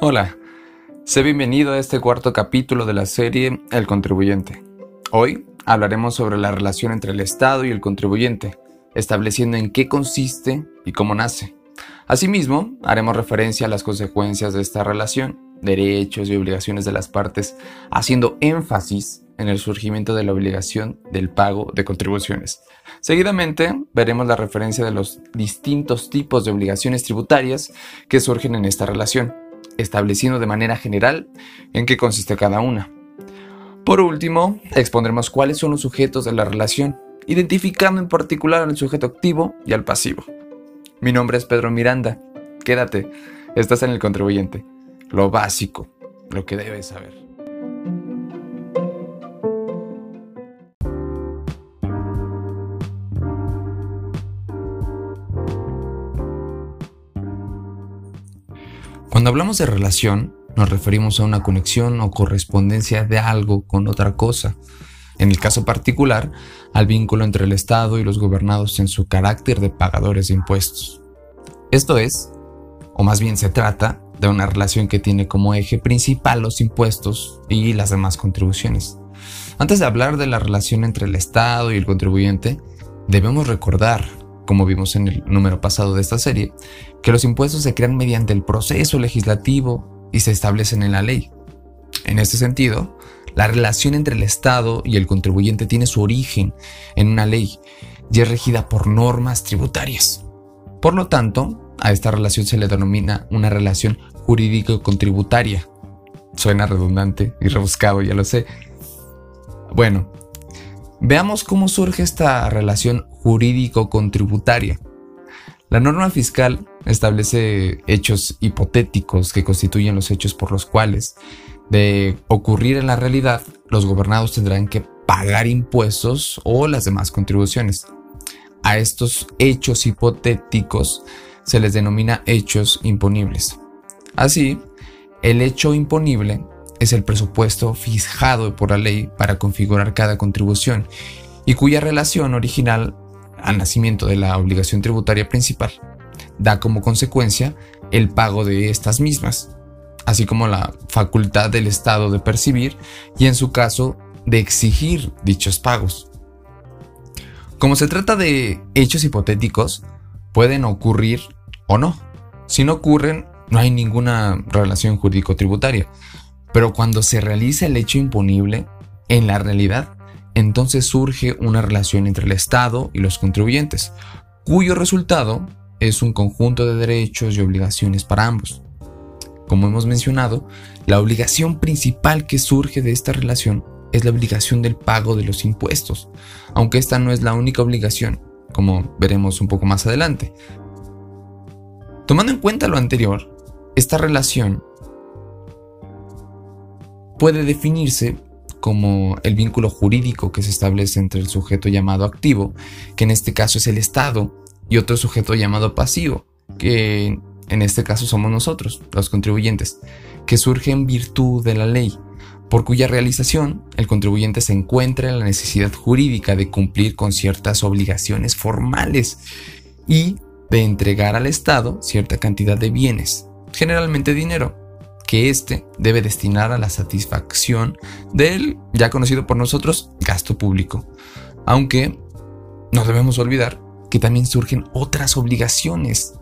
Hola, sé bienvenido a este cuarto capítulo de la serie El contribuyente. Hoy hablaremos sobre la relación entre el Estado y el contribuyente, estableciendo en qué consiste y cómo nace. Asimismo, haremos referencia a las consecuencias de esta relación, derechos y obligaciones de las partes, haciendo énfasis en el surgimiento de la obligación del pago de contribuciones. Seguidamente, veremos la referencia de los distintos tipos de obligaciones tributarias que surgen en esta relación estableciendo de manera general en qué consiste cada una. Por último, expondremos cuáles son los sujetos de la relación, identificando en particular al sujeto activo y al pasivo. Mi nombre es Pedro Miranda. Quédate, estás en el contribuyente. Lo básico, lo que debes saber. Cuando hablamos de relación, nos referimos a una conexión o correspondencia de algo con otra cosa. En el caso particular, al vínculo entre el Estado y los gobernados en su carácter de pagadores de impuestos. Esto es, o más bien se trata, de una relación que tiene como eje principal los impuestos y las demás contribuciones. Antes de hablar de la relación entre el Estado y el contribuyente, debemos recordar como vimos en el número pasado de esta serie, que los impuestos se crean mediante el proceso legislativo y se establecen en la ley. En este sentido, la relación entre el Estado y el contribuyente tiene su origen en una ley y es regida por normas tributarias. Por lo tanto, a esta relación se le denomina una relación jurídico-contributaria. Suena redundante y rebuscado, ya lo sé. Bueno, Veamos cómo surge esta relación jurídico-contributaria. La norma fiscal establece hechos hipotéticos que constituyen los hechos por los cuales, de ocurrir en la realidad, los gobernados tendrán que pagar impuestos o las demás contribuciones. A estos hechos hipotéticos se les denomina hechos imponibles. Así, el hecho imponible es el presupuesto fijado por la ley para configurar cada contribución y cuya relación original al nacimiento de la obligación tributaria principal da como consecuencia el pago de estas mismas, así como la facultad del Estado de percibir y en su caso de exigir dichos pagos. Como se trata de hechos hipotéticos, pueden ocurrir o no. Si no ocurren, no hay ninguna relación jurídico-tributaria, pero cuando se realiza el hecho imponible, en la realidad, entonces surge una relación entre el Estado y los contribuyentes, cuyo resultado es un conjunto de derechos y obligaciones para ambos. Como hemos mencionado, la obligación principal que surge de esta relación es la obligación del pago de los impuestos, aunque esta no es la única obligación, como veremos un poco más adelante. Tomando en cuenta lo anterior, esta relación puede definirse como el vínculo jurídico que se establece entre el sujeto llamado activo, que en este caso es el Estado, y otro sujeto llamado pasivo, que en este caso somos nosotros, los contribuyentes, que surge en virtud de la ley, por cuya realización el contribuyente se encuentra en la necesidad jurídica de cumplir con ciertas obligaciones formales y de entregar al Estado cierta cantidad de bienes, generalmente dinero, que éste debe destinar a la satisfacción del, ya conocido por nosotros, gasto público. Aunque no debemos olvidar que también surgen otras obligaciones.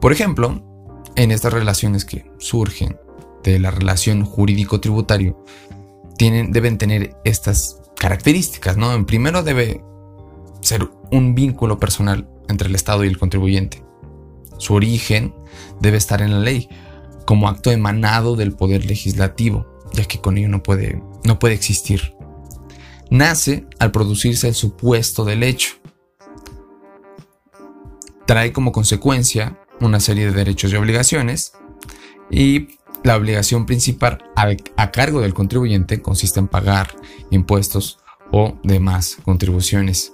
Por ejemplo, en estas relaciones que surgen de la relación jurídico-tributario, deben tener estas características, ¿no? En primero debe ser un vínculo personal entre el Estado y el contribuyente. Su origen debe estar en la ley, como acto emanado del poder legislativo, ya que con ello no puede, no puede existir. Nace al producirse el supuesto del hecho. Trae como consecuencia una serie de derechos y obligaciones y la obligación principal a cargo del contribuyente consiste en pagar impuestos o demás contribuciones.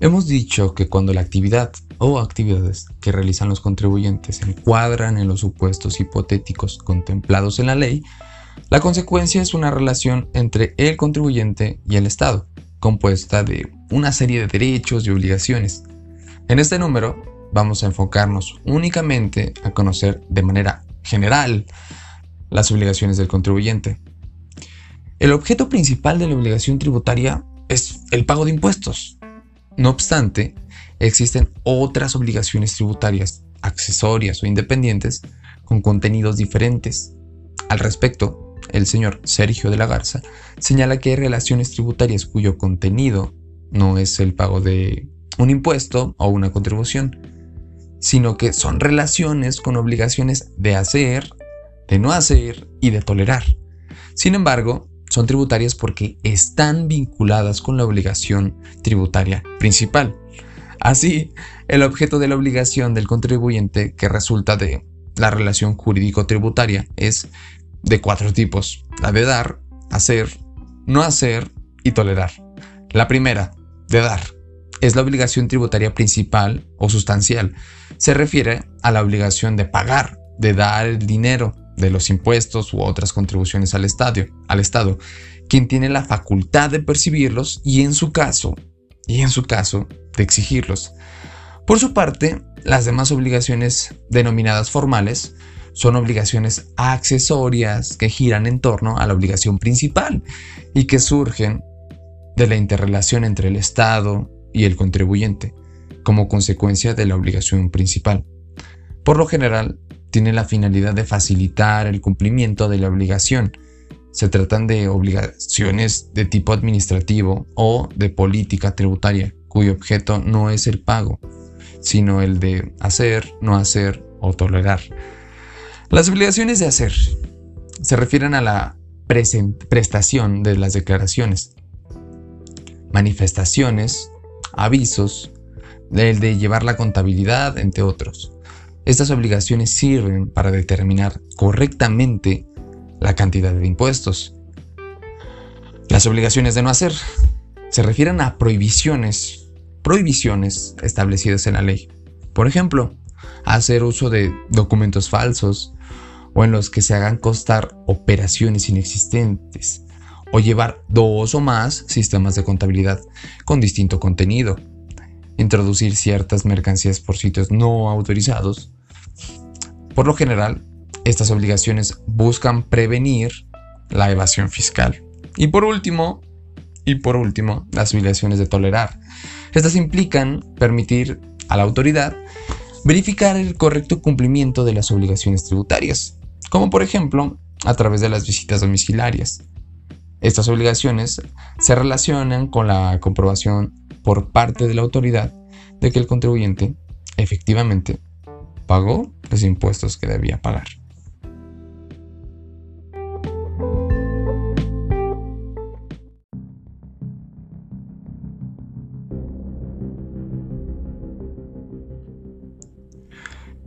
Hemos dicho que cuando la actividad o actividades que realizan los contribuyentes se encuadran en los supuestos hipotéticos contemplados en la ley, la consecuencia es una relación entre el contribuyente y el Estado, compuesta de una serie de derechos y obligaciones. En este número vamos a enfocarnos únicamente a conocer de manera general las obligaciones del contribuyente. El objeto principal de la obligación tributaria es el pago de impuestos. No obstante, existen otras obligaciones tributarias, accesorias o independientes, con contenidos diferentes. Al respecto, el señor Sergio de la Garza señala que hay relaciones tributarias cuyo contenido no es el pago de un impuesto o una contribución, sino que son relaciones con obligaciones de hacer, de no hacer y de tolerar. Sin embargo, son tributarias porque están vinculadas con la obligación tributaria principal. Así, el objeto de la obligación del contribuyente que resulta de la relación jurídico-tributaria es de cuatro tipos. La de dar, hacer, no hacer y tolerar. La primera, de dar, es la obligación tributaria principal o sustancial. Se refiere a la obligación de pagar, de dar el dinero de los impuestos u otras contribuciones al, estadio, al Estado, quien tiene la facultad de percibirlos y en su caso, y en su caso, de exigirlos. Por su parte, las demás obligaciones denominadas formales son obligaciones accesorias que giran en torno a la obligación principal y que surgen de la interrelación entre el Estado y el contribuyente como consecuencia de la obligación principal. Por lo general, tiene la finalidad de facilitar el cumplimiento de la obligación. Se tratan de obligaciones de tipo administrativo o de política tributaria, cuyo objeto no es el pago, sino el de hacer, no hacer o tolerar. Las obligaciones de hacer se refieren a la prestación de las declaraciones, manifestaciones, avisos, el de llevar la contabilidad, entre otros. Estas obligaciones sirven para determinar correctamente la cantidad de impuestos. Las obligaciones de no hacer se refieren a prohibiciones, prohibiciones establecidas en la ley. Por ejemplo, hacer uso de documentos falsos o en los que se hagan costar operaciones inexistentes o llevar dos o más sistemas de contabilidad con distinto contenido, introducir ciertas mercancías por sitios no autorizados por lo general, estas obligaciones buscan prevenir la evasión fiscal. Y por último, y por último, las obligaciones de tolerar. Estas implican permitir a la autoridad verificar el correcto cumplimiento de las obligaciones tributarias, como por ejemplo a través de las visitas domiciliarias. Estas obligaciones se relacionan con la comprobación por parte de la autoridad de que el contribuyente efectivamente pagó los impuestos que debía pagar.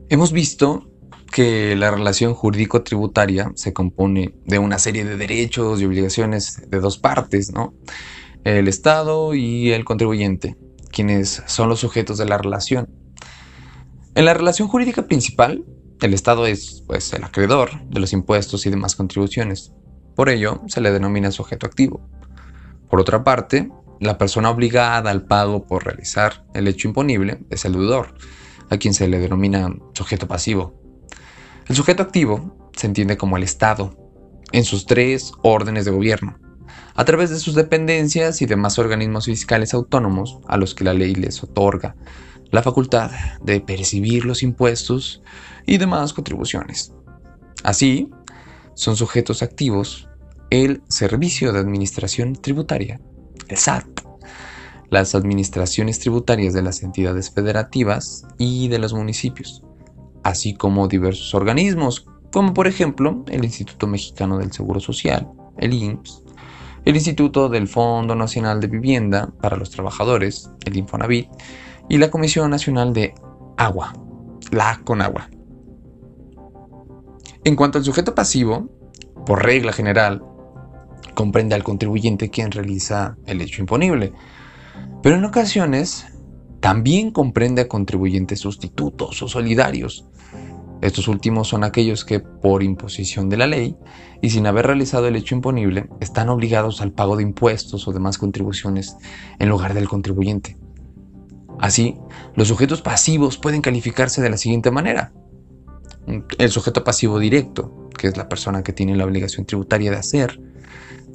Hemos visto que la relación jurídico-tributaria se compone de una serie de derechos y obligaciones de dos partes, ¿no? El Estado y el contribuyente, quienes son los sujetos de la relación. En la relación jurídica principal, el Estado es pues, el acreedor de los impuestos y demás contribuciones. Por ello, se le denomina sujeto activo. Por otra parte, la persona obligada al pago por realizar el hecho imponible es el deudor, a quien se le denomina sujeto pasivo. El sujeto activo se entiende como el Estado, en sus tres órdenes de gobierno, a través de sus dependencias y demás organismos fiscales autónomos a los que la ley les otorga la facultad de percibir los impuestos y demás contribuciones. Así, son sujetos activos el Servicio de Administración Tributaria, el SAT, las administraciones tributarias de las entidades federativas y de los municipios, así como diversos organismos, como por ejemplo el Instituto Mexicano del Seguro Social, el IMSS, el Instituto del Fondo Nacional de Vivienda para los Trabajadores, el Infonavit, y la Comisión Nacional de Agua, la CONAGUA. En cuanto al sujeto pasivo, por regla general, comprende al contribuyente quien realiza el hecho imponible, pero en ocasiones también comprende a contribuyentes sustitutos o solidarios. Estos últimos son aquellos que, por imposición de la ley y sin haber realizado el hecho imponible, están obligados al pago de impuestos o demás contribuciones en lugar del contribuyente. Así, los sujetos pasivos pueden calificarse de la siguiente manera. El sujeto pasivo directo, que es la persona que tiene la obligación tributaria de hacer,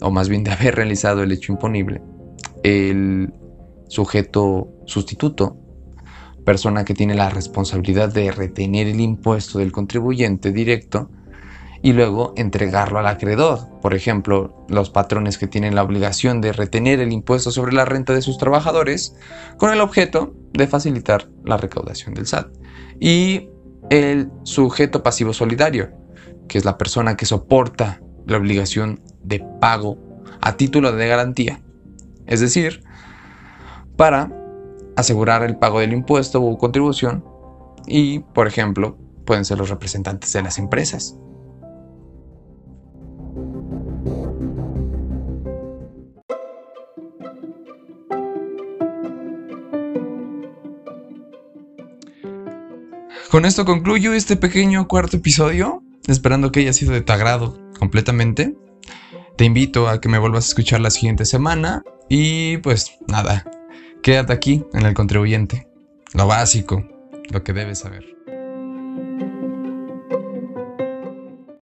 o más bien de haber realizado el hecho imponible. El sujeto sustituto, persona que tiene la responsabilidad de retener el impuesto del contribuyente directo y luego entregarlo al acreedor. Por ejemplo, los patrones que tienen la obligación de retener el impuesto sobre la renta de sus trabajadores con el objeto de facilitar la recaudación del SAT. Y el sujeto pasivo solidario, que es la persona que soporta la obligación de pago a título de garantía. Es decir, para asegurar el pago del impuesto o contribución y, por ejemplo, pueden ser los representantes de las empresas. Con esto concluyo este pequeño cuarto episodio, esperando que haya sido de tu agrado completamente. Te invito a que me vuelvas a escuchar la siguiente semana y pues nada, quédate aquí en el contribuyente, lo básico, lo que debes saber.